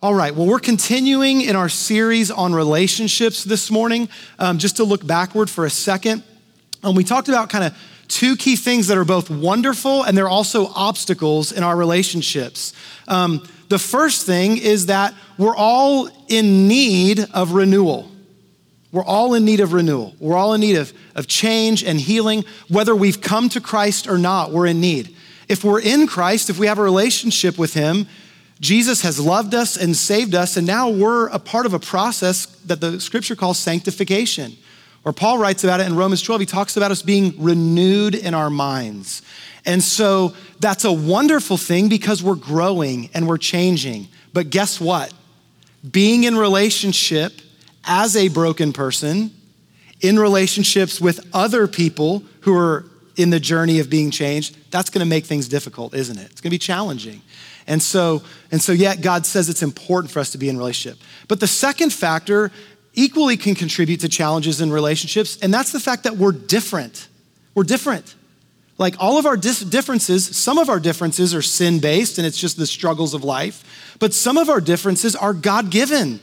All right, well, we're continuing in our series on relationships this morning. Um, just to look backward for a second, um, we talked about kind of two key things that are both wonderful and they're also obstacles in our relationships. Um, the first thing is that we're all in need of renewal. We're all in need of renewal. We're all in need of, of change and healing. Whether we've come to Christ or not, we're in need. If we're in Christ, if we have a relationship with Him, Jesus has loved us and saved us, and now we're a part of a process that the scripture calls sanctification. Or Paul writes about it in Romans 12. He talks about us being renewed in our minds. And so that's a wonderful thing because we're growing and we're changing. But guess what? Being in relationship as a broken person, in relationships with other people who are in the journey of being changed, that's gonna make things difficult, isn't it? It's gonna be challenging. And so, and so yet God says it's important for us to be in relationship. But the second factor equally can contribute to challenges in relationships, and that's the fact that we're different. We're different. Like all of our dis- differences, some of our differences are sin based and it's just the struggles of life, but some of our differences are God given.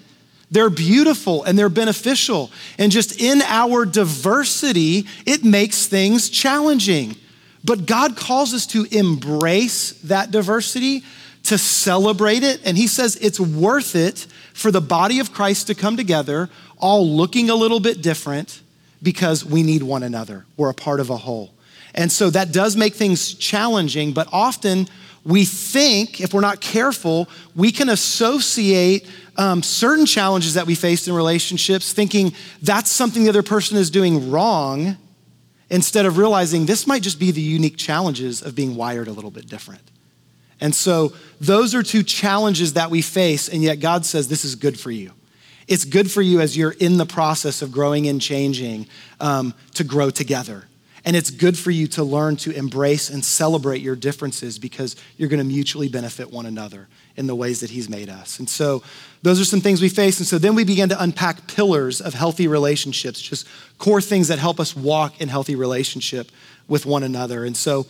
They're beautiful and they're beneficial. And just in our diversity, it makes things challenging. But God calls us to embrace that diversity to celebrate it. And he says it's worth it for the body of Christ to come together, all looking a little bit different because we need one another. We're a part of a whole. And so that does make things challenging, but often we think, if we're not careful, we can associate um, certain challenges that we face in relationships thinking that's something the other person is doing wrong instead of realizing this might just be the unique challenges of being wired a little bit different. And so those are two challenges that we face, and yet God says this is good for you. It's good for you as you're in the process of growing and changing um, to grow together. And it's good for you to learn to embrace and celebrate your differences because you're going to mutually benefit one another in the ways that He's made us. And so, those are some things we face. And so, then we begin to unpack pillars of healthy relationships, just core things that help us walk in healthy relationship with one another. And so,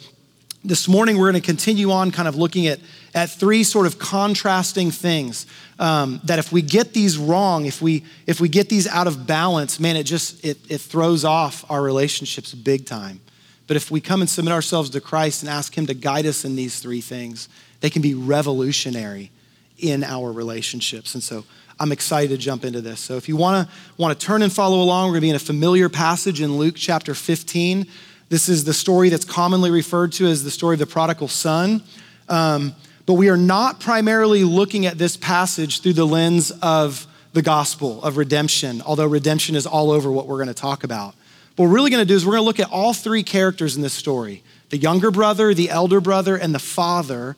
this morning we're going to continue on kind of looking at, at three sort of contrasting things um, that if we get these wrong if we if we get these out of balance man it just it, it throws off our relationships big time. But if we come and submit ourselves to christ and ask him to guide us in these three things they can be revolutionary in our relationships. And so i'm excited to jump into this. So if you want to want to turn and follow along we're going to be in a familiar passage in luke chapter 15 this is the story that's commonly referred to as the story of the prodigal son. Um, but we are not primarily looking at this passage through the lens of the gospel of redemption, although redemption is all over what we're going to talk about. What we're really going to do is we're going to look at all three characters in this story the younger brother, the elder brother, and the father.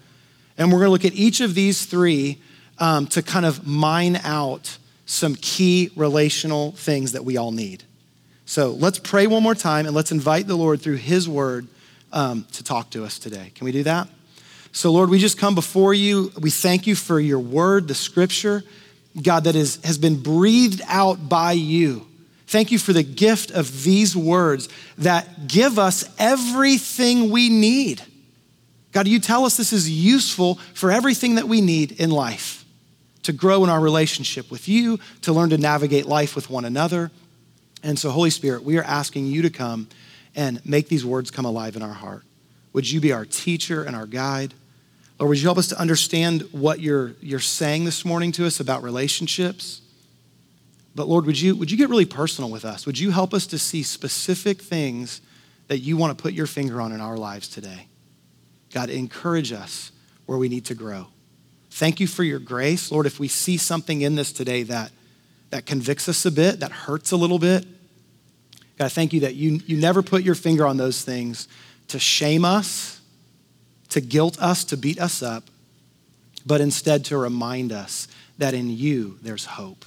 And we're going to look at each of these three um, to kind of mine out some key relational things that we all need. So let's pray one more time and let's invite the Lord through His word um, to talk to us today. Can we do that? So, Lord, we just come before you. We thank you for your word, the scripture, God, that is, has been breathed out by you. Thank you for the gift of these words that give us everything we need. God, you tell us this is useful for everything that we need in life to grow in our relationship with you, to learn to navigate life with one another, and so, Holy Spirit, we are asking you to come and make these words come alive in our heart. Would you be our teacher and our guide? Lord, would you help us to understand what you're, you're saying this morning to us about relationships? But Lord, would you, would you get really personal with us? Would you help us to see specific things that you want to put your finger on in our lives today? God, encourage us where we need to grow. Thank you for your grace. Lord, if we see something in this today that that convicts us a bit, that hurts a little bit. God, I thank you that you, you never put your finger on those things to shame us, to guilt us, to beat us up, but instead to remind us that in you there's hope,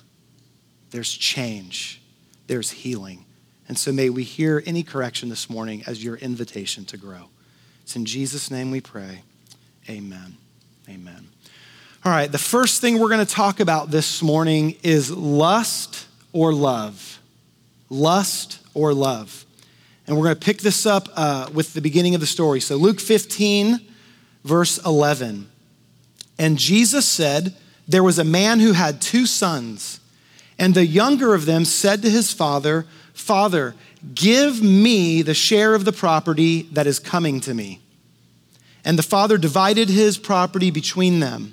there's change, there's healing. And so may we hear any correction this morning as your invitation to grow. It's in Jesus' name we pray. Amen. Amen. All right, the first thing we're going to talk about this morning is lust or love. Lust or love. And we're going to pick this up uh, with the beginning of the story. So, Luke 15, verse 11. And Jesus said, there was a man who had two sons, and the younger of them said to his father, Father, give me the share of the property that is coming to me. And the father divided his property between them.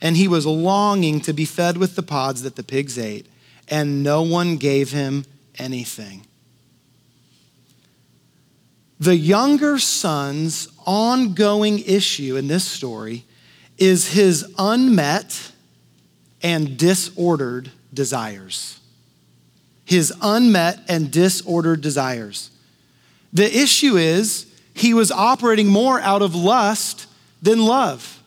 and he was longing to be fed with the pods that the pigs ate, and no one gave him anything. The younger son's ongoing issue in this story is his unmet and disordered desires. His unmet and disordered desires. The issue is he was operating more out of lust than love.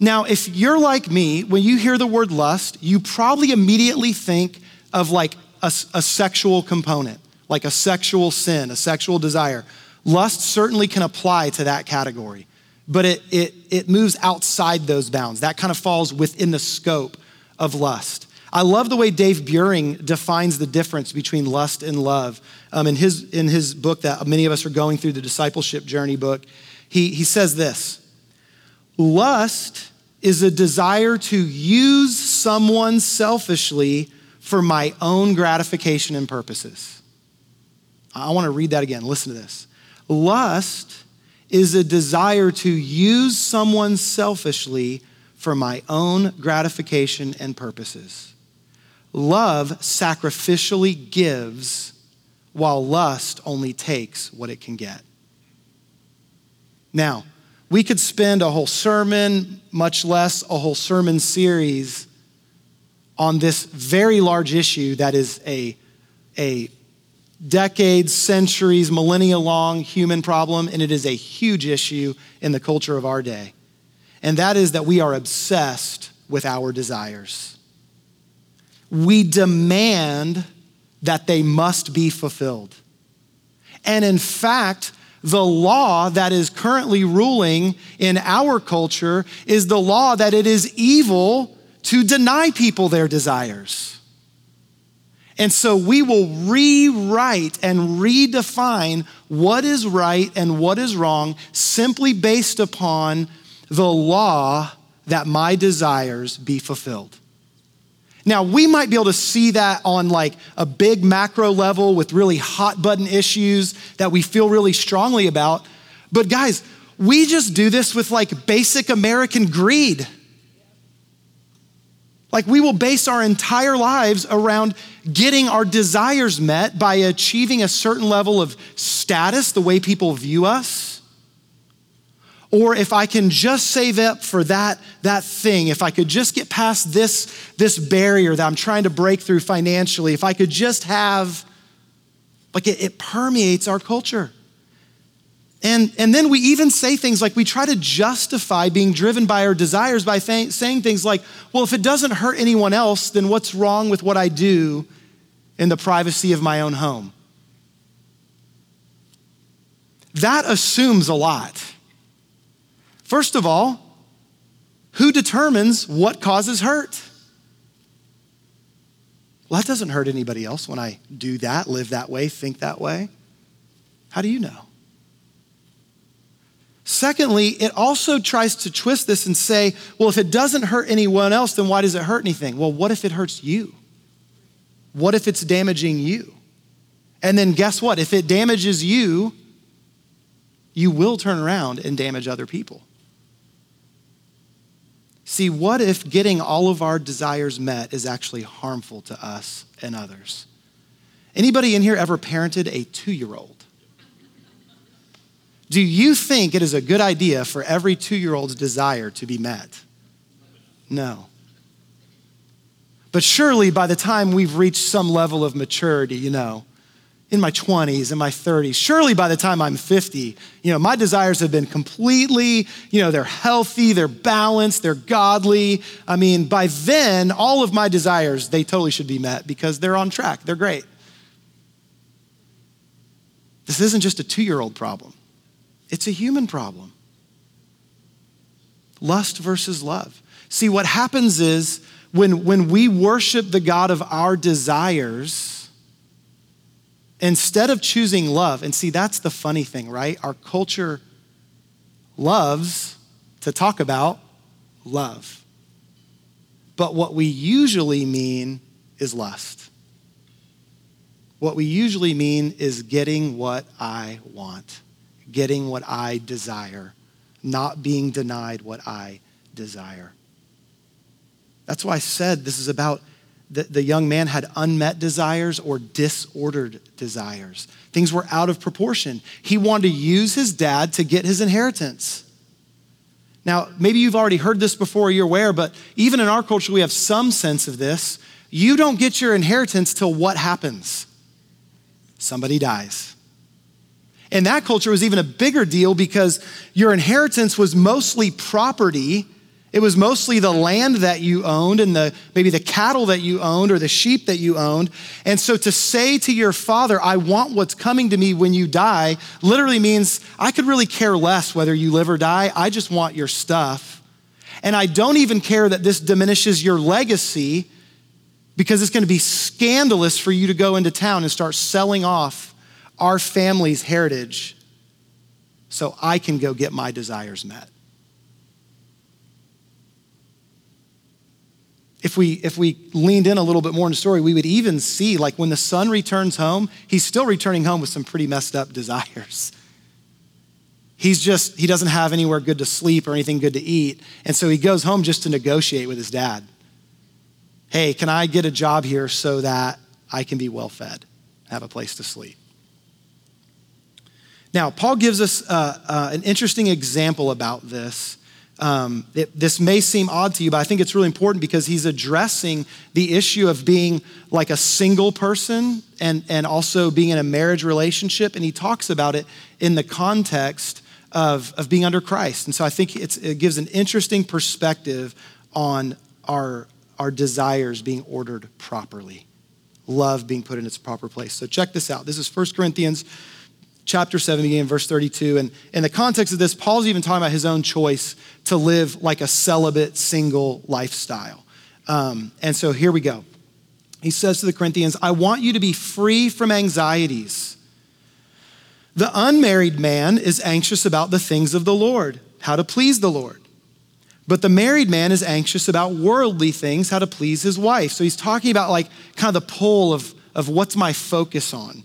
Now, if you're like me, when you hear the word lust, you probably immediately think of like a, a, sexual component, like a sexual sin, a sexual desire. Lust certainly can apply to that category, but it, it, it moves outside those bounds. That kind of falls within the scope of lust. I love the way Dave Buehring defines the difference between lust and love. Um, in, his, in his book that many of us are going through, the discipleship journey book, he, he says this Lust is a desire to use someone selfishly for my own gratification and purposes. I want to read that again. Listen to this. Lust is a desire to use someone selfishly for my own gratification and purposes. Love sacrificially gives, while lust only takes what it can get. Now, we could spend a whole sermon, much less a whole sermon series, on this very large issue that is a, a decades, centuries, millennia long human problem, and it is a huge issue in the culture of our day. And that is that we are obsessed with our desires. We demand that they must be fulfilled. And in fact, the law that is currently ruling in our culture is the law that it is evil to deny people their desires. And so we will rewrite and redefine what is right and what is wrong simply based upon the law that my desires be fulfilled. Now, we might be able to see that on like a big macro level with really hot button issues that we feel really strongly about. But guys, we just do this with like basic American greed. Like we will base our entire lives around getting our desires met by achieving a certain level of status, the way people view us or if I can just save up for that, that thing, if I could just get past this, this barrier that I'm trying to break through financially, if I could just have, like it, it permeates our culture. And, and then we even say things like we try to justify being driven by our desires by saying things like, well, if it doesn't hurt anyone else, then what's wrong with what I do in the privacy of my own home? That assumes a lot. First of all, who determines what causes hurt? Well, that doesn't hurt anybody else when I do that, live that way, think that way. How do you know? Secondly, it also tries to twist this and say, well, if it doesn't hurt anyone else, then why does it hurt anything? Well, what if it hurts you? What if it's damaging you? And then guess what? If it damages you, you will turn around and damage other people. See, what if getting all of our desires met is actually harmful to us and others? Anybody in here ever parented a two year old? Do you think it is a good idea for every two year old's desire to be met? No. But surely by the time we've reached some level of maturity, you know, in my 20s, in my 30s. Surely by the time I'm 50, you know, my desires have been completely, you know, they're healthy, they're balanced, they're godly. I mean, by then, all of my desires, they totally should be met because they're on track. They're great. This isn't just a two year old problem, it's a human problem. Lust versus love. See, what happens is when, when we worship the God of our desires, instead of choosing love, and see, that's the funny thing, right? Our culture loves to talk about love. But what we usually mean is lust. What we usually mean is getting what I want, getting what I desire, not being denied what I desire. That's why I said this is about the, the young man had unmet desires or disordered desires. Things were out of proportion. He wanted to use his dad to get his inheritance. Now, maybe you've already heard this before, you're aware, but even in our culture, we have some sense of this. You don't get your inheritance till what happens? Somebody dies. In that culture, was even a bigger deal because your inheritance was mostly property it was mostly the land that you owned and the, maybe the cattle that you owned or the sheep that you owned. And so to say to your father, I want what's coming to me when you die, literally means I could really care less whether you live or die. I just want your stuff. And I don't even care that this diminishes your legacy because it's going to be scandalous for you to go into town and start selling off our family's heritage so I can go get my desires met. If we if we leaned in a little bit more in the story, we would even see like when the son returns home, he's still returning home with some pretty messed up desires. He's just he doesn't have anywhere good to sleep or anything good to eat, and so he goes home just to negotiate with his dad. Hey, can I get a job here so that I can be well fed, have a place to sleep? Now, Paul gives us uh, uh, an interesting example about this um, it, this may seem odd to you, but I think it's really important because he's addressing the issue of being like a single person and, and also being in a marriage relationship. And he talks about it in the context of, of being under Christ. And so I think it gives an interesting perspective on our, our desires being ordered properly, love being put in its proper place. So check this out. This is 1 Corinthians chapter 7, beginning in verse 32. And in the context of this, Paul's even talking about his own choice to live like a celibate, single lifestyle. Um, and so here we go. He says to the Corinthians, I want you to be free from anxieties. The unmarried man is anxious about the things of the Lord, how to please the Lord. But the married man is anxious about worldly things, how to please his wife. So he's talking about like kind of the pull of, of what's my focus on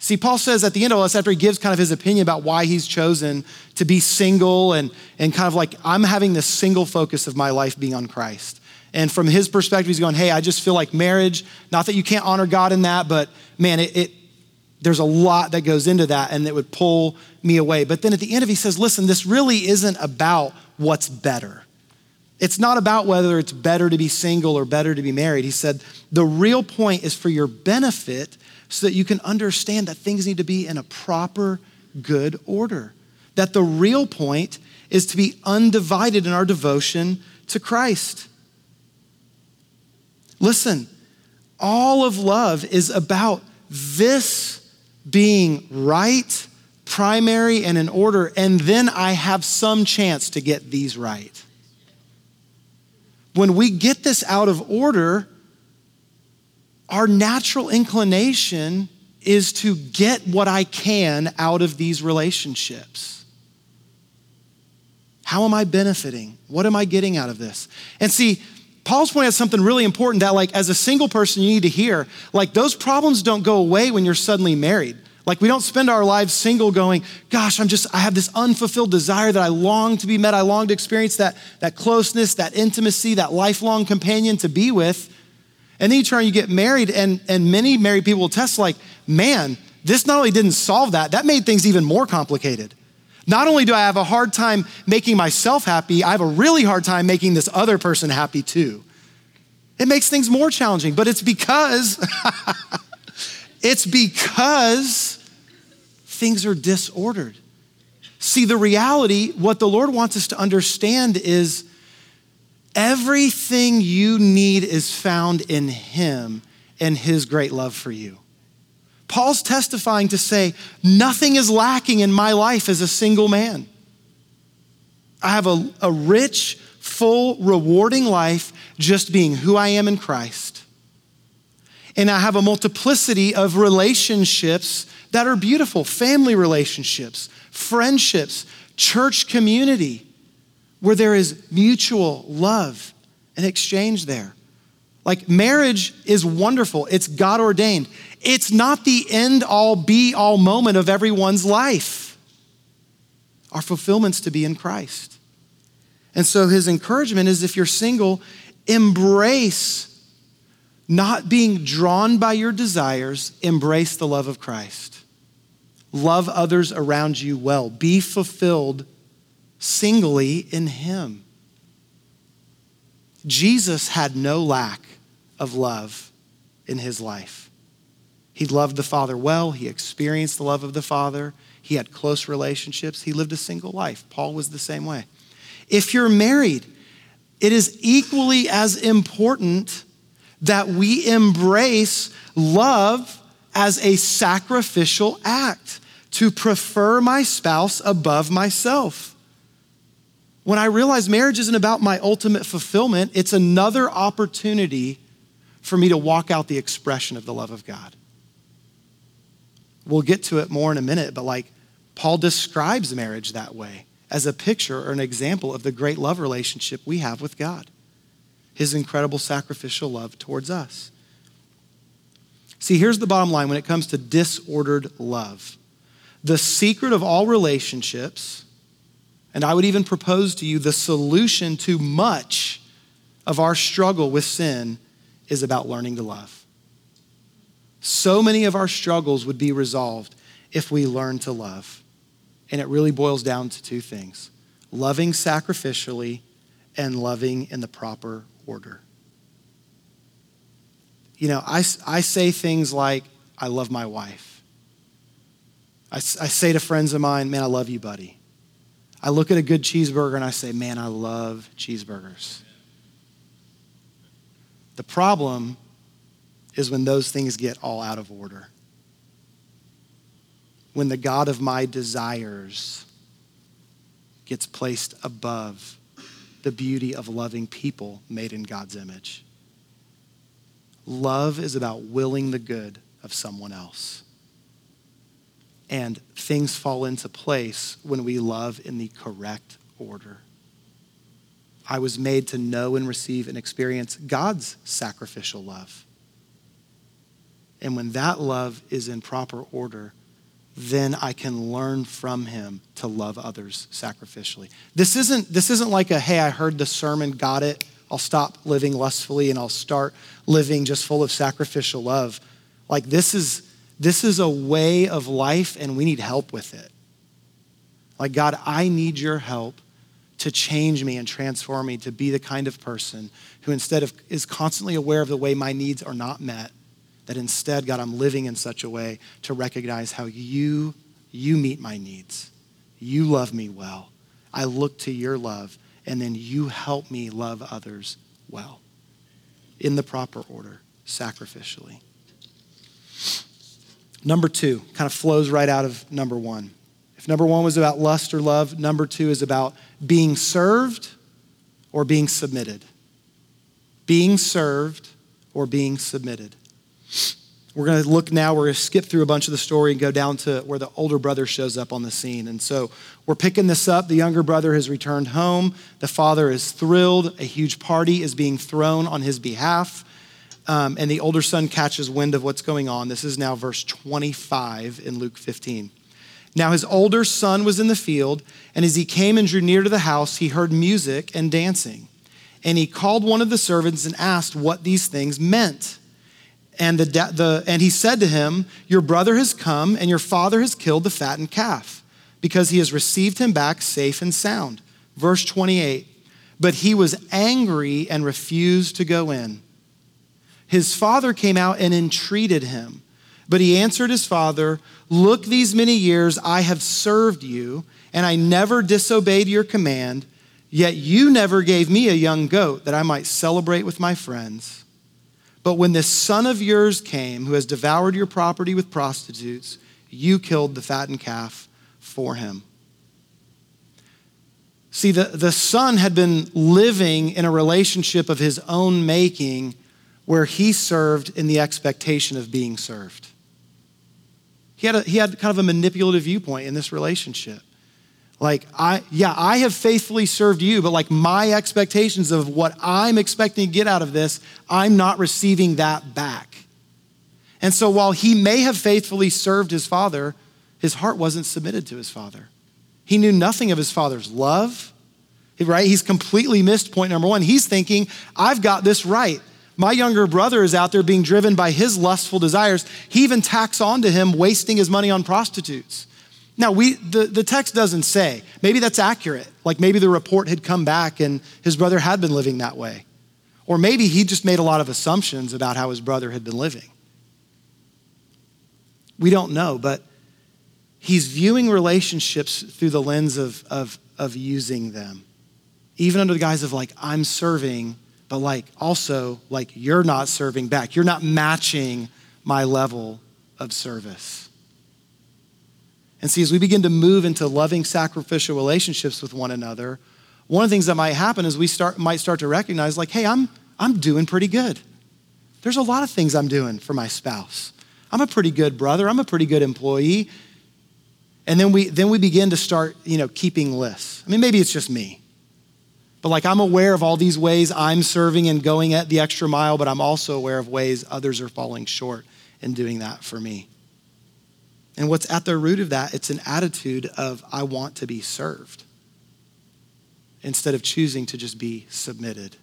See, Paul says at the end of all this, after he gives kind of his opinion about why he's chosen to be single and, and kind of like, I'm having this single focus of my life being on Christ. And from his perspective, he's going, Hey, I just feel like marriage, not that you can't honor God in that, but man, it, it there's a lot that goes into that and it would pull me away. But then at the end of it, he says, Listen, this really isn't about what's better. It's not about whether it's better to be single or better to be married. He said, The real point is for your benefit so that you can understand that things need to be in a proper, good order. That the real point is to be undivided in our devotion to Christ. Listen, all of love is about this being right, primary, and in order, and then I have some chance to get these right. When we get this out of order, our natural inclination is to get what I can out of these relationships. How am I benefiting? What am I getting out of this? And see, Paul's pointing out something really important that, like, as a single person, you need to hear. Like, those problems don't go away when you're suddenly married. Like, we don't spend our lives single going, gosh, I'm just, I have this unfulfilled desire that I long to be met. I long to experience that, that closeness, that intimacy, that lifelong companion to be with. And then you turn, you get married, and, and many married people will test, like, man, this not only didn't solve that, that made things even more complicated. Not only do I have a hard time making myself happy, I have a really hard time making this other person happy too. It makes things more challenging, but it's because it's because things are disordered. See, the reality, what the Lord wants us to understand is everything you need is found in Him and His great love for you. Paul's testifying to say, nothing is lacking in my life as a single man. I have a, a rich, full, rewarding life just being who I am in Christ. And I have a multiplicity of relationships that are beautiful family relationships, friendships, church community, where there is mutual love and exchange there. Like marriage is wonderful, it's God ordained. It's not the end all be all moment of everyone's life. Our fulfillment's to be in Christ. And so his encouragement is if you're single, embrace not being drawn by your desires, embrace the love of Christ. Love others around you well. Be fulfilled singly in Him. Jesus had no lack of love in his life. He loved the Father well, he experienced the love of the Father, he had close relationships, he lived a single life. Paul was the same way. If you're married, it is equally as important that we embrace love as a sacrificial act to prefer my spouse above myself. When I realize marriage isn't about my ultimate fulfillment, it's another opportunity for me to walk out the expression of the love of God. We'll get to it more in a minute, but like Paul describes marriage that way as a picture or an example of the great love relationship we have with God, his incredible sacrificial love towards us. See, here's the bottom line when it comes to disordered love the secret of all relationships, and I would even propose to you the solution to much of our struggle with sin is about learning to love. So many of our struggles would be resolved if we learn to love. And it really boils down to two things loving sacrificially and loving in the proper order. You know, I, I say things like, I love my wife. I, I say to friends of mine, man, I love you, buddy. I look at a good cheeseburger and I say, man, I love cheeseburgers. The problem is when those things get all out of order when the God of my desires gets placed above the beauty of loving people made in God's image. Love is about willing the good of someone else. And things fall into place when we love in the correct order. I was made to know and receive and experience God's sacrificial love. And when that love is in proper order, then I can learn from him to love others sacrificially. This isn't, this isn't like a, hey, I heard the sermon, got it, I'll stop living lustfully and I'll start living just full of sacrificial love. Like this is, this is a way of life and we need help with it. Like, God, I need your help to change me and transform me to be the kind of person who instead of is constantly aware of the way my needs are not met that instead, God, I'm living in such a way to recognize how you, you meet my needs. You love me well. I look to your love, and then you help me love others well in the proper order, sacrificially. Number two kind of flows right out of number one. If number one was about lust or love, number two is about being served or being submitted. Being served or being submitted. we're going to look now, we're going to skip through a bunch of the story and go down to where the older brother shows up on the scene. And so we're picking this up. The younger brother has returned home. The father is thrilled. A huge party is being thrown on his behalf. Um, and the older son catches wind of what's going on. This is now verse 25 in Luke 15. Now his older son was in the field, and as he came and drew near to the house, he heard music and dancing. And he called one of the servants and asked what these things meant. And, the, the, and he said to him, Your brother has come, and your father has killed the fattened calf, because he has received him back safe and sound. Verse 28 But he was angry and refused to go in. His father came out and entreated him. But he answered his father, Look, these many years I have served you, and I never disobeyed your command, yet you never gave me a young goat that I might celebrate with my friends. But when this son of yours came, who has devoured your property with prostitutes, you killed the fattened calf for him. See, the, the son had been living in a relationship of his own making where he served in the expectation of being served. He had, a, he had kind of a manipulative viewpoint in this relationship. Like, I, yeah, I have faithfully served you, but like my expectations of what I'm expecting to get out of this, I'm not receiving that back. And so while he may have faithfully served his father, his heart wasn't submitted to his father. He knew nothing of his father's love, right? He's completely missed point number one. He's thinking, I've got this right. My younger brother is out there being driven by his lustful desires. He even tacks on to him wasting his money on prostitutes. Now, we, the, the text doesn't say. Maybe that's accurate. Like maybe the report had come back and his brother had been living that way. Or maybe he just made a lot of assumptions about how his brother had been living. We don't know, but he's viewing relationships through the lens of, of, of using them. Even under the guise of like, I'm serving, but like also, like, you're not serving back. You're not matching my level of service. And see, as we begin to move into loving sacrificial relationships with one another, one of the things that might happen is we start, might start to recognize, like, hey, I'm, I'm doing pretty good. There's a lot of things I'm doing for my spouse. I'm a pretty good brother. I'm a pretty good employee. And then we, then we begin to start, you know, keeping lists. I mean, maybe it's just me. But like I'm aware of all these ways I'm serving and going at the extra mile, but I'm also aware of ways others are falling short in doing that for me. And what's at the root of that, it's an attitude of, I want to be served, instead of choosing to just be submitted.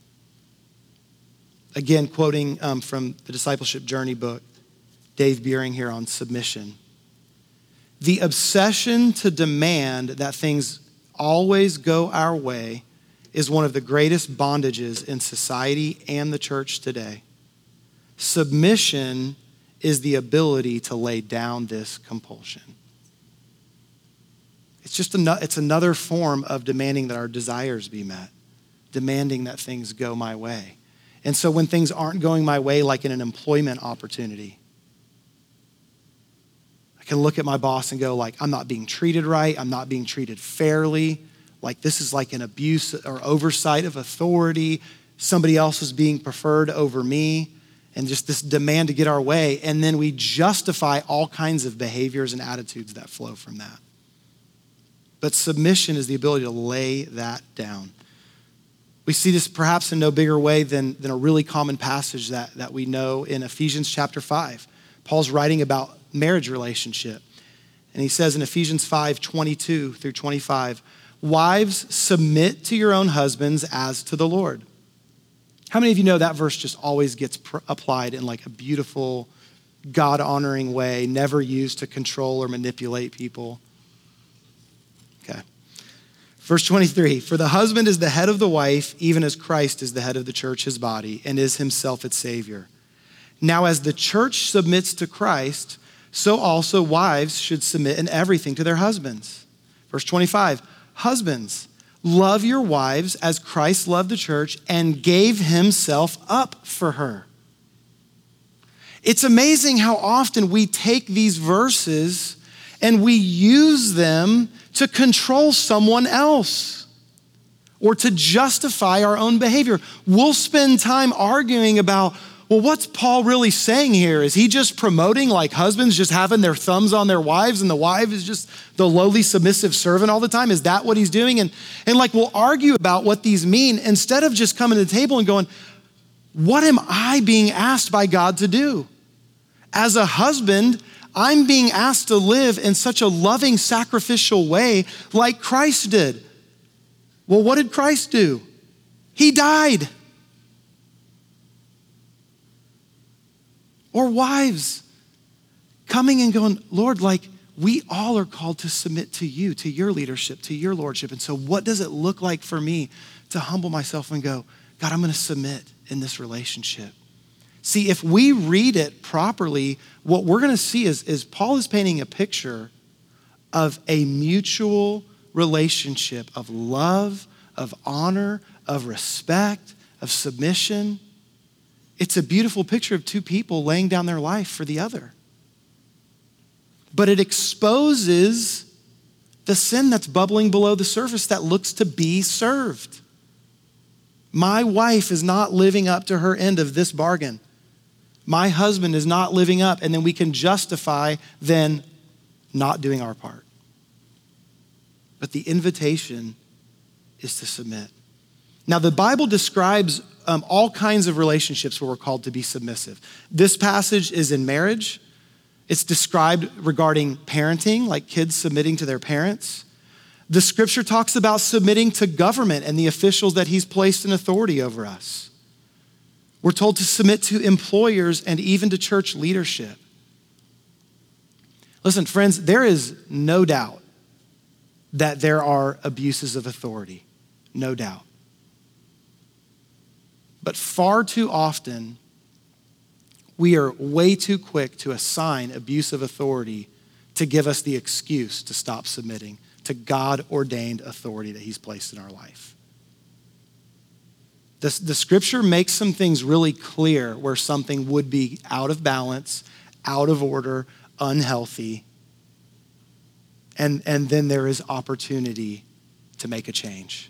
Again, quoting um, from the Discipleship Journey book, Dave Buehring here on submission. The obsession to demand that things always go our way is one of the greatest bondages in society and the church today. Submission is the ability to lay down this compulsion. It's just an, it's another form of demanding that our desires be met, demanding that things go my way. And so when things aren't going my way, like in an employment opportunity, I can look at my boss and go like, I'm not being treated right. I'm not being treated fairly. Like this is like an abuse or oversight of authority. Somebody else is being preferred over me and just this demand to get our way. And then we justify all kinds of behaviors and attitudes that flow from that. But submission is the ability to lay that down. We see this perhaps in no bigger way than, than a really common passage that, that we know in Ephesians chapter 5. Paul's writing about marriage relationship. And he says in Ephesians 5 22 through 25, Wives, submit to your own husbands as to the Lord. How many of you know that verse just always gets pr- applied in like a beautiful, God honoring way, never used to control or manipulate people? Okay. Verse 23 For the husband is the head of the wife, even as Christ is the head of the church, his body, and is himself its Savior. Now, as the church submits to Christ, so also wives should submit in everything to their husbands. Verse 25 Husbands, Love your wives as Christ loved the church and gave himself up for her. It's amazing how often we take these verses and we use them to control someone else or to justify our own behavior. We'll spend time arguing about well, what's Paul really saying here? Is he just promoting like husbands just having their thumbs on their wives and the wife is just the lowly submissive servant all the time? Is that what he's doing? And, and like we'll argue about what these mean instead of just coming to the table and going, what am I being asked by God to do? As a husband, I'm being asked to live in such a loving, sacrificial way like Christ did. Well, what did Christ do? He died. Or wives coming and going, Lord, like we all are called to submit to you, to your leadership, to your lordship. And so, what does it look like for me to humble myself and go, God, I'm going to submit in this relationship? See, if we read it properly, what we're going to see is, is Paul is painting a picture of a mutual relationship of love, of honor, of respect, of submission. It's a beautiful picture of two people laying down their life for the other. But it exposes the sin that's bubbling below the surface that looks to be served. My wife is not living up to her end of this bargain. My husband is not living up, and then we can justify then not doing our part. But the invitation is to submit. Now, the Bible describes um, all kinds of relationships where we're called to be submissive. This passage is in marriage. It's described regarding parenting, like kids submitting to their parents. The scripture talks about submitting to government and the officials that he's placed in authority over us. We're told to submit to employers and even to church leadership. Listen, friends, there is no doubt that there are abuses of authority. No doubt. But far too often, we are way too quick to assign abusive authority to give us the excuse to stop submitting to God ordained authority that He's placed in our life. The, the scripture makes some things really clear where something would be out of balance, out of order, unhealthy. And, and then there is opportunity to make a change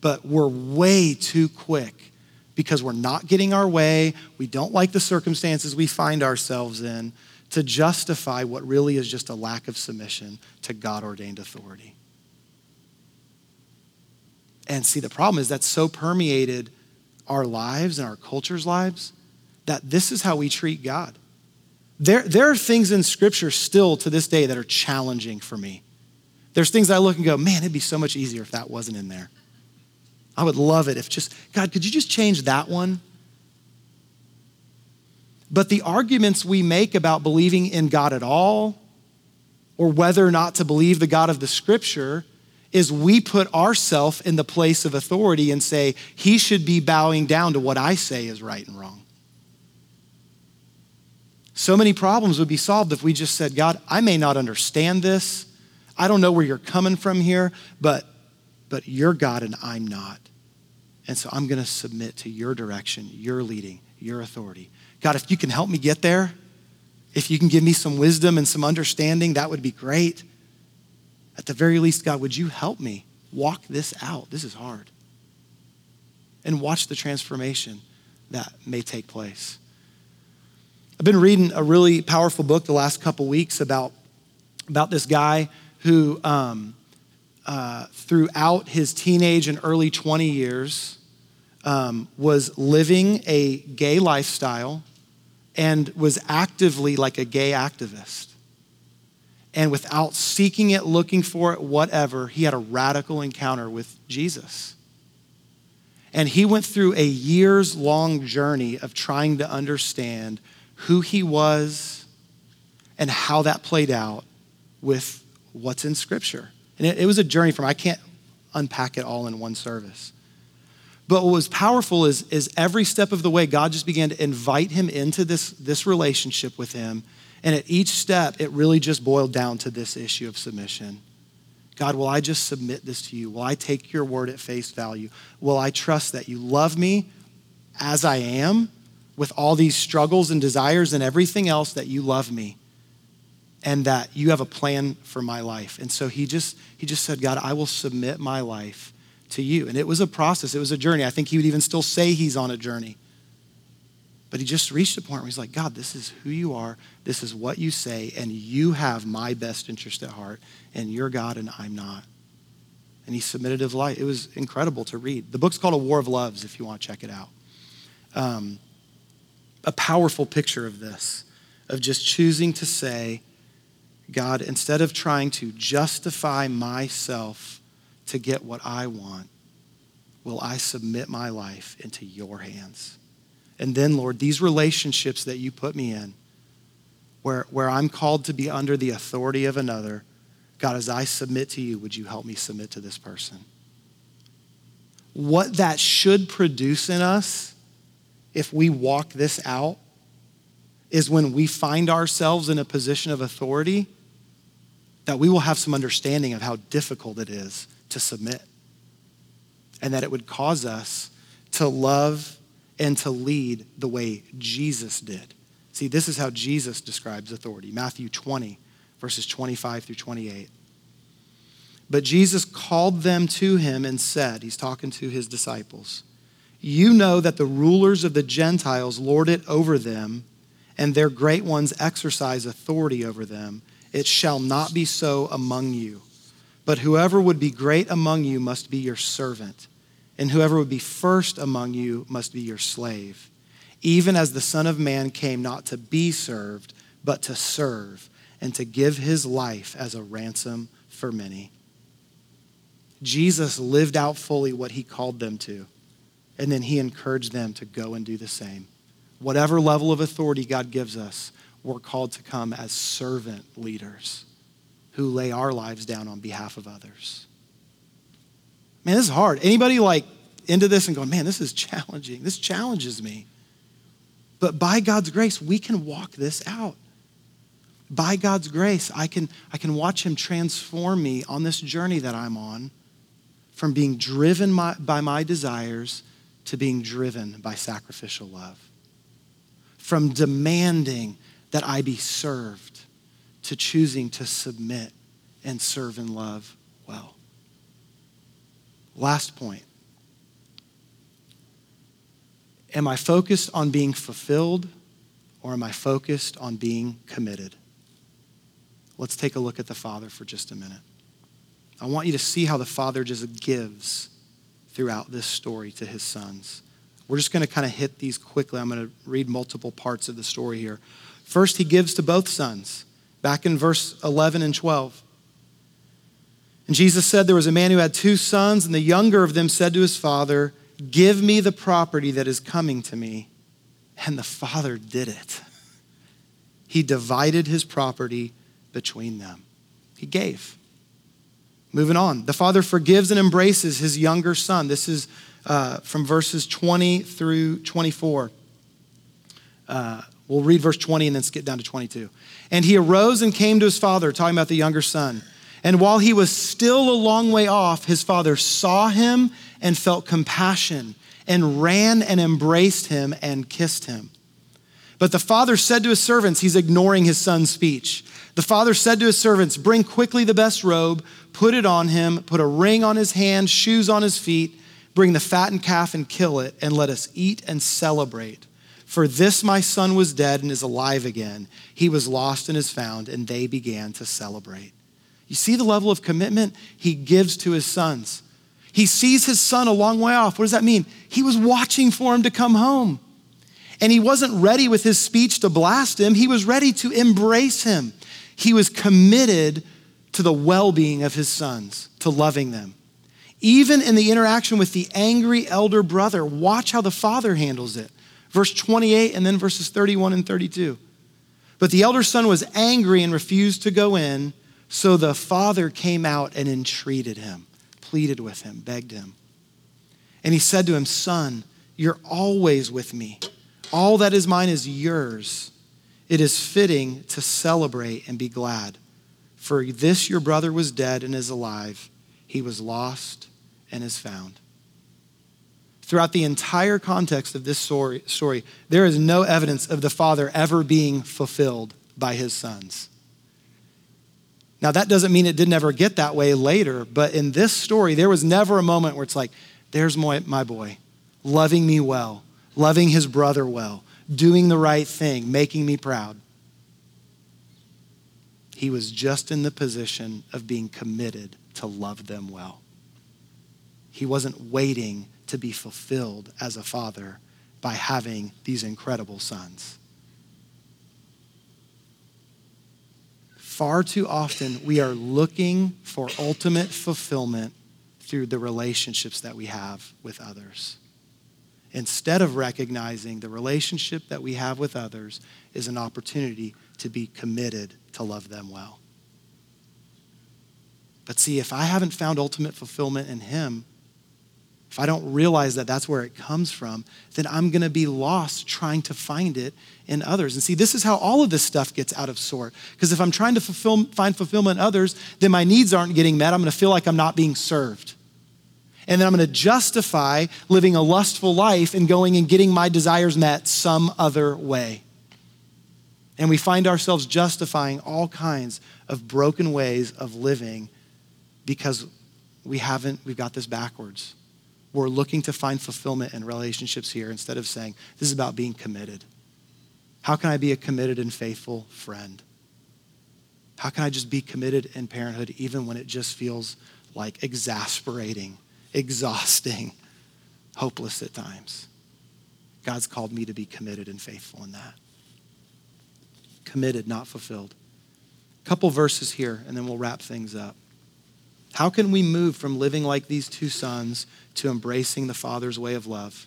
but we're way too quick because we're not getting our way, we don't like the circumstances we find ourselves in, to justify what really is just a lack of submission to God ordained authority. And see, the problem is that's so permeated our lives and our culture's lives that this is how we treat God. There, there are things in Scripture still to this day that are challenging for me. There's things I look and go, man, it'd be so much easier if that wasn't in there. I would love it if just, God, could you just change that one? But the arguments we make about believing in God at all, or whether or not to believe the God of the scripture, is we put ourselves in the place of authority and say, he should be bowing down to what I say is right and wrong. So many problems would be solved if we just said, God, I may not understand this. I don't know where you're coming from here, but but you're God and I'm not. And so I'm going to submit to your direction, your leading, your authority. God, if you can help me get there, if you can give me some wisdom and some understanding, that would be great. At the very least, God, would you help me walk this out? This is hard. And watch the transformation that may take place. I've been reading a really powerful book the last couple weeks about, about this guy who um, uh, throughout his teenage and early 20 years um, was living a gay lifestyle and was actively like a gay activist. And without seeking it, looking for it, whatever, he had a radical encounter with Jesus. And he went through a years long journey of trying to understand who he was and how that played out with what's in Scripture. And it, it was a journey from, I can't unpack it all in one service. But what was powerful is, is every step of the way, God just began to invite him into this, this relationship with him. And at each step, it really just boiled down to this issue of submission. God, will I just submit this to you? Will I take your word at face value? Will I trust that you love me as I am with all these struggles and desires and everything else that you love me? And that you have a plan for my life. And so he just he just said, God, I will submit my life to you. And it was a process, it was a journey. I think he would even still say he's on a journey. But he just reached a point where he's like, God, this is who you are. This is what you say. And you have my best interest at heart. And you're God and I'm not. And he submitted his life. It was incredible to read. The book's called A War of Loves, if you want to check it out. Um, a powerful picture of this, of just choosing to say, God, instead of trying to justify myself to get what I want, will I submit my life into your hands? And then, Lord, these relationships that you put me in, where, where I'm called to be under the authority of another, God, as I submit to you, would you help me submit to this person? What that should produce in us, if we walk this out, is when we find ourselves in a position of authority, that we will have some understanding of how difficult it is to submit and that it would cause us to love and to lead the way Jesus did. See, this is how Jesus describes authority Matthew 20, verses 25 through 28. But Jesus called them to him and said, He's talking to his disciples, You know that the rulers of the Gentiles lord it over them, and their great ones exercise authority over them. It shall not be so among you. But whoever would be great among you must be your servant and whoever would be first among you must be your slave, even as the Son of Man came not to be served, but to serve, and to give his life as a ransom for many. Jesus lived out fully what he called them to, and then he encouraged them to go and do the same. Whatever level of authority God gives us, we're called to come as servant leaders who lay our lives down on behalf of others. Man, this is hard. Anybody like into this and going, man, this is challenging. This challenges me. But by God's grace, we can walk this out. By God's grace, I can, I can watch Him transform me on this journey that I'm on from being driven my, by my desires to being driven by sacrificial love. From demanding that I be served to choosing to submit and serve and love well. Last point. Am I focused on being fulfilled or am I focused on being committed? Let's take a look at the Father for just a minute. I want you to see how the Father just gives throughout this story to his sons. We're just going to kind of hit these quickly. I'm going to read multiple parts of the story here. First, he gives to both sons, back in verse 11 and 12. And Jesus said there was a man who had two sons, and the younger of them said to his father, Give me the property that is coming to me. And the father did it. He divided his property between them. He gave. Moving on. The father forgives and embraces his younger son. This is uh, from verses 20 through 24. Uh, we'll read verse 20 and then skip down to 22. And he arose and came to his father, talking about the younger son. And while he was still a long way off, his father saw him and felt compassion and ran and embraced him and kissed him. But the father said to his servants, he's ignoring his son's speech. The father said to his servants, Bring quickly the best robe, put it on him, put a ring on his hand, shoes on his feet, bring the fattened calf and kill it, and let us eat and celebrate. For this my son was dead and is alive again. He was lost and is found, and they began to celebrate. You see the level of commitment he gives to his sons. He sees his son a long way off. What does that mean? He was watching for him to come home. And he wasn't ready with his speech to blast him, he was ready to embrace him. He was committed to the well being of his sons, to loving them. Even in the interaction with the angry elder brother, watch how the father handles it. Verse 28 and then verses 31 and 32. But the elder son was angry and refused to go in. So the father came out and entreated him, pleaded with him, begged him. And he said to him, Son, you're always with me. All that is mine is yours. It is fitting to celebrate and be glad. For this your brother was dead and is alive. He was lost and is found. Throughout the entire context of this story, story, there is no evidence of the father ever being fulfilled by his sons. Now, that doesn't mean it didn't ever get that way later, but in this story, there was never a moment where it's like, there's my, my boy, loving me well, loving his brother well, doing the right thing, making me proud. He was just in the position of being committed to love them well. He wasn't waiting to be fulfilled as a father by having these incredible sons. Far too often, we are looking for ultimate fulfillment through the relationships that we have with others. Instead of recognizing the relationship that we have with others is an opportunity to be committed to love them well. But see, if I haven't found ultimate fulfillment in Him, if I don't realize that that's where it comes from, then I'm going to be lost trying to find it in others. And see, this is how all of this stuff gets out of sort. Because if I'm trying to fulfill, find fulfillment in others, then my needs aren't getting met. I'm going to feel like I'm not being served. And then I'm going to justify living a lustful life and going and getting my desires met some other way. And we find ourselves justifying all kinds of broken ways of living because we haven't, we've got this backwards. We're looking to find fulfillment in relationships here instead of saying, this is about being committed. How can I be a committed and faithful friend? How can I just be committed in parenthood even when it just feels like exasperating, exhausting, hopeless at times? God's called me to be committed and faithful in that. Committed, not fulfilled. Couple verses here, and then we'll wrap things up. How can we move from living like these two sons to embracing the Father's way of love?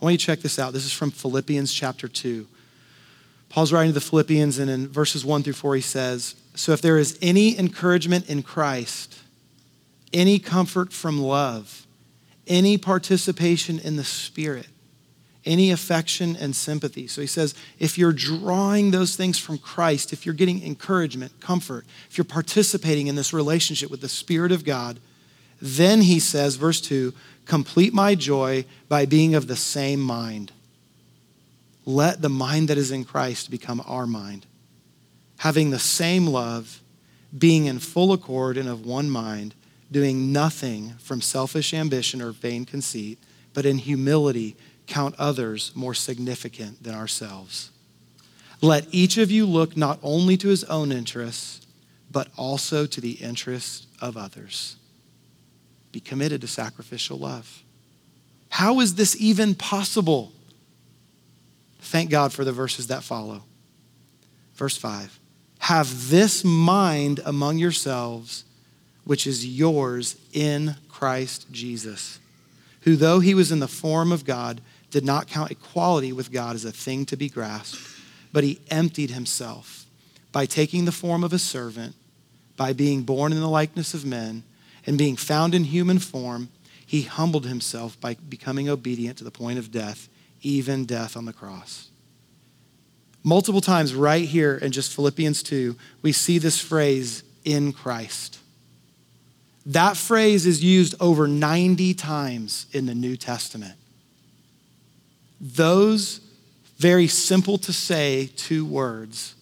I want you to check this out. This is from Philippians chapter 2. Paul's writing to the Philippians, and in verses 1 through 4, he says, So if there is any encouragement in Christ, any comfort from love, any participation in the Spirit, any affection and sympathy. So he says, if you're drawing those things from Christ, if you're getting encouragement, comfort, if you're participating in this relationship with the Spirit of God, then he says, verse 2, complete my joy by being of the same mind. Let the mind that is in Christ become our mind. Having the same love, being in full accord and of one mind, doing nothing from selfish ambition or vain conceit, but in humility count others more significant than ourselves. Let each of you look not only to his own interests, but also to the interests of others. Be committed to sacrificial love. How is this even possible? Thank God for the verses that follow. Verse 5 Have this mind among yourselves, which is yours in Christ Jesus, who, though he was in the form of God, did not count equality with God as a thing to be grasped, but he emptied himself by taking the form of a servant, by being born in the likeness of men, and being found in human form, he humbled himself by becoming obedient to the point of death, even death on the cross. Multiple times, right here in just Philippians 2, we see this phrase, in Christ. That phrase is used over 90 times in the New Testament. Those very simple to say two words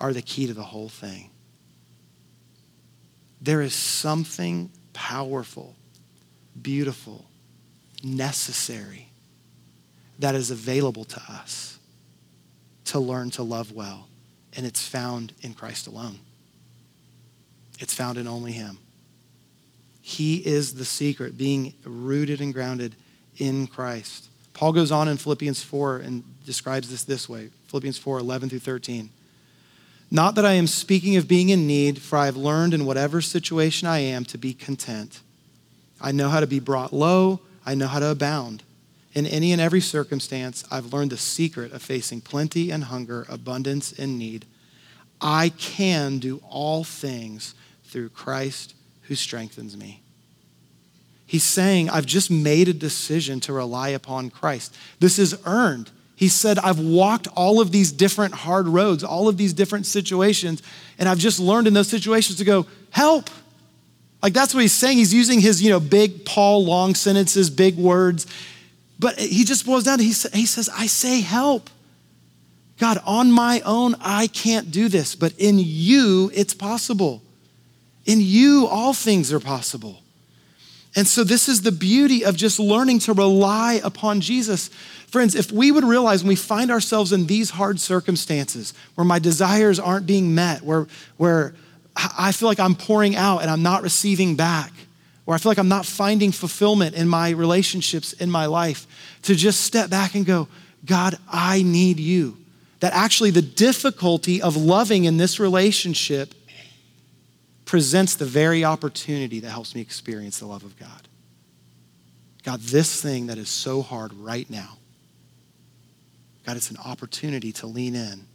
are the key to the whole thing. There is something powerful, beautiful, necessary that is available to us to learn to love well, and it's found in Christ alone. It's found in only Him. He is the secret, being rooted and grounded in Christ. Paul goes on in Philippians 4 and describes this this way Philippians 4 11 through 13. Not that I am speaking of being in need, for I have learned in whatever situation I am to be content. I know how to be brought low, I know how to abound. In any and every circumstance, I've learned the secret of facing plenty and hunger, abundance and need. I can do all things through Christ who strengthens me. He's saying, I've just made a decision to rely upon Christ. This is earned. He said, I've walked all of these different hard roads, all of these different situations, and I've just learned in those situations to go, help. Like that's what he's saying. He's using his, you know, big Paul long sentences, big words. But he just boils down to, he, he says, I say help. God, on my own, I can't do this, but in you, it's possible. In you, all things are possible. And so, this is the beauty of just learning to rely upon Jesus. Friends, if we would realize when we find ourselves in these hard circumstances where my desires aren't being met, where, where I feel like I'm pouring out and I'm not receiving back, where I feel like I'm not finding fulfillment in my relationships in my life, to just step back and go, God, I need you. That actually the difficulty of loving in this relationship presents the very opportunity that helps me experience the love of God. God, this thing that is so hard right now, God, it's an opportunity to lean in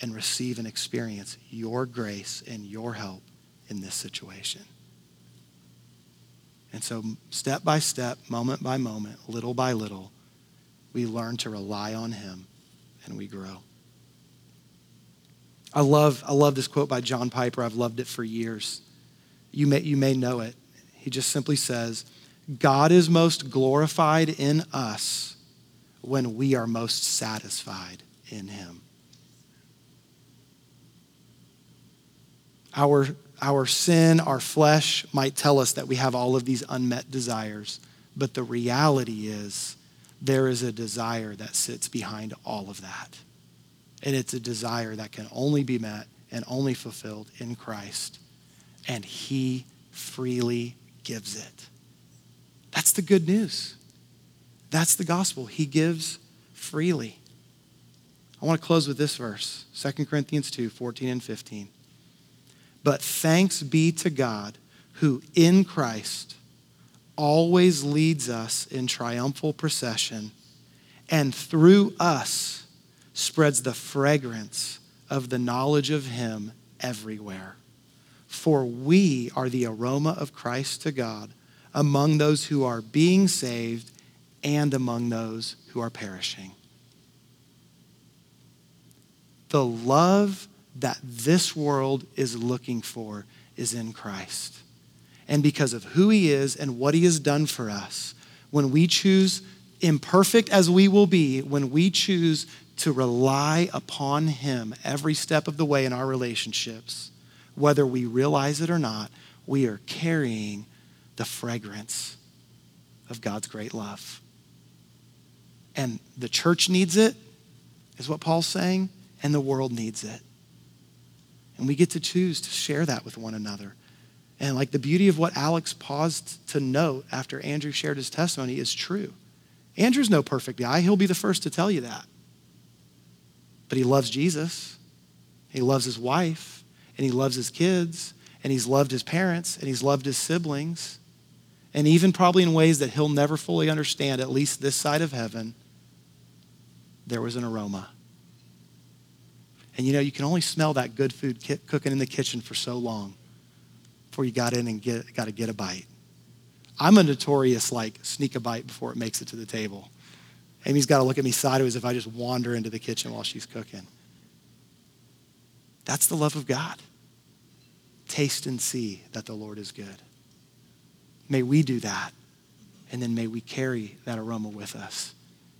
and receive and experience your grace and your help in this situation. And so, step by step, moment by moment, little by little, we learn to rely on Him and we grow. I love, I love this quote by John Piper. I've loved it for years. You may, you may know it. He just simply says, God is most glorified in us when we are most satisfied in Him. Our, our sin, our flesh might tell us that we have all of these unmet desires, but the reality is there is a desire that sits behind all of that. And it's a desire that can only be met and only fulfilled in Christ. And He freely gives it. That's the good news. That's the gospel. He gives freely. I want to close with this verse 2 Corinthians 2 14 and 15. But thanks be to God who in Christ always leads us in triumphal procession and through us spreads the fragrance of the knowledge of Him everywhere. For we are the aroma of Christ to God among those who are being saved and among those who are perishing. The love that this world is looking for is in Christ. And because of who He is and what He has done for us, when we choose, imperfect as we will be, when we choose to rely upon Him every step of the way in our relationships, whether we realize it or not, we are carrying the fragrance of God's great love. And the church needs it, is what Paul's saying, and the world needs it. And we get to choose to share that with one another. And like the beauty of what Alex paused to note after Andrew shared his testimony is true. Andrew's no perfect guy. He'll be the first to tell you that but he loves Jesus. He loves his wife, and he loves his kids, and he's loved his parents, and he's loved his siblings. And even probably in ways that he'll never fully understand, at least this side of heaven, there was an aroma. And you know, you can only smell that good food cooking in the kitchen for so long before you got in and get, got to get a bite. I'm a notorious like sneak a bite before it makes it to the table. Amy's got to look at me sideways if I just wander into the kitchen while she's cooking. That's the love of God. Taste and see that the Lord is good. May we do that, and then may we carry that aroma with us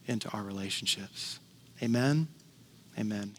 into our relationships. Amen. Amen.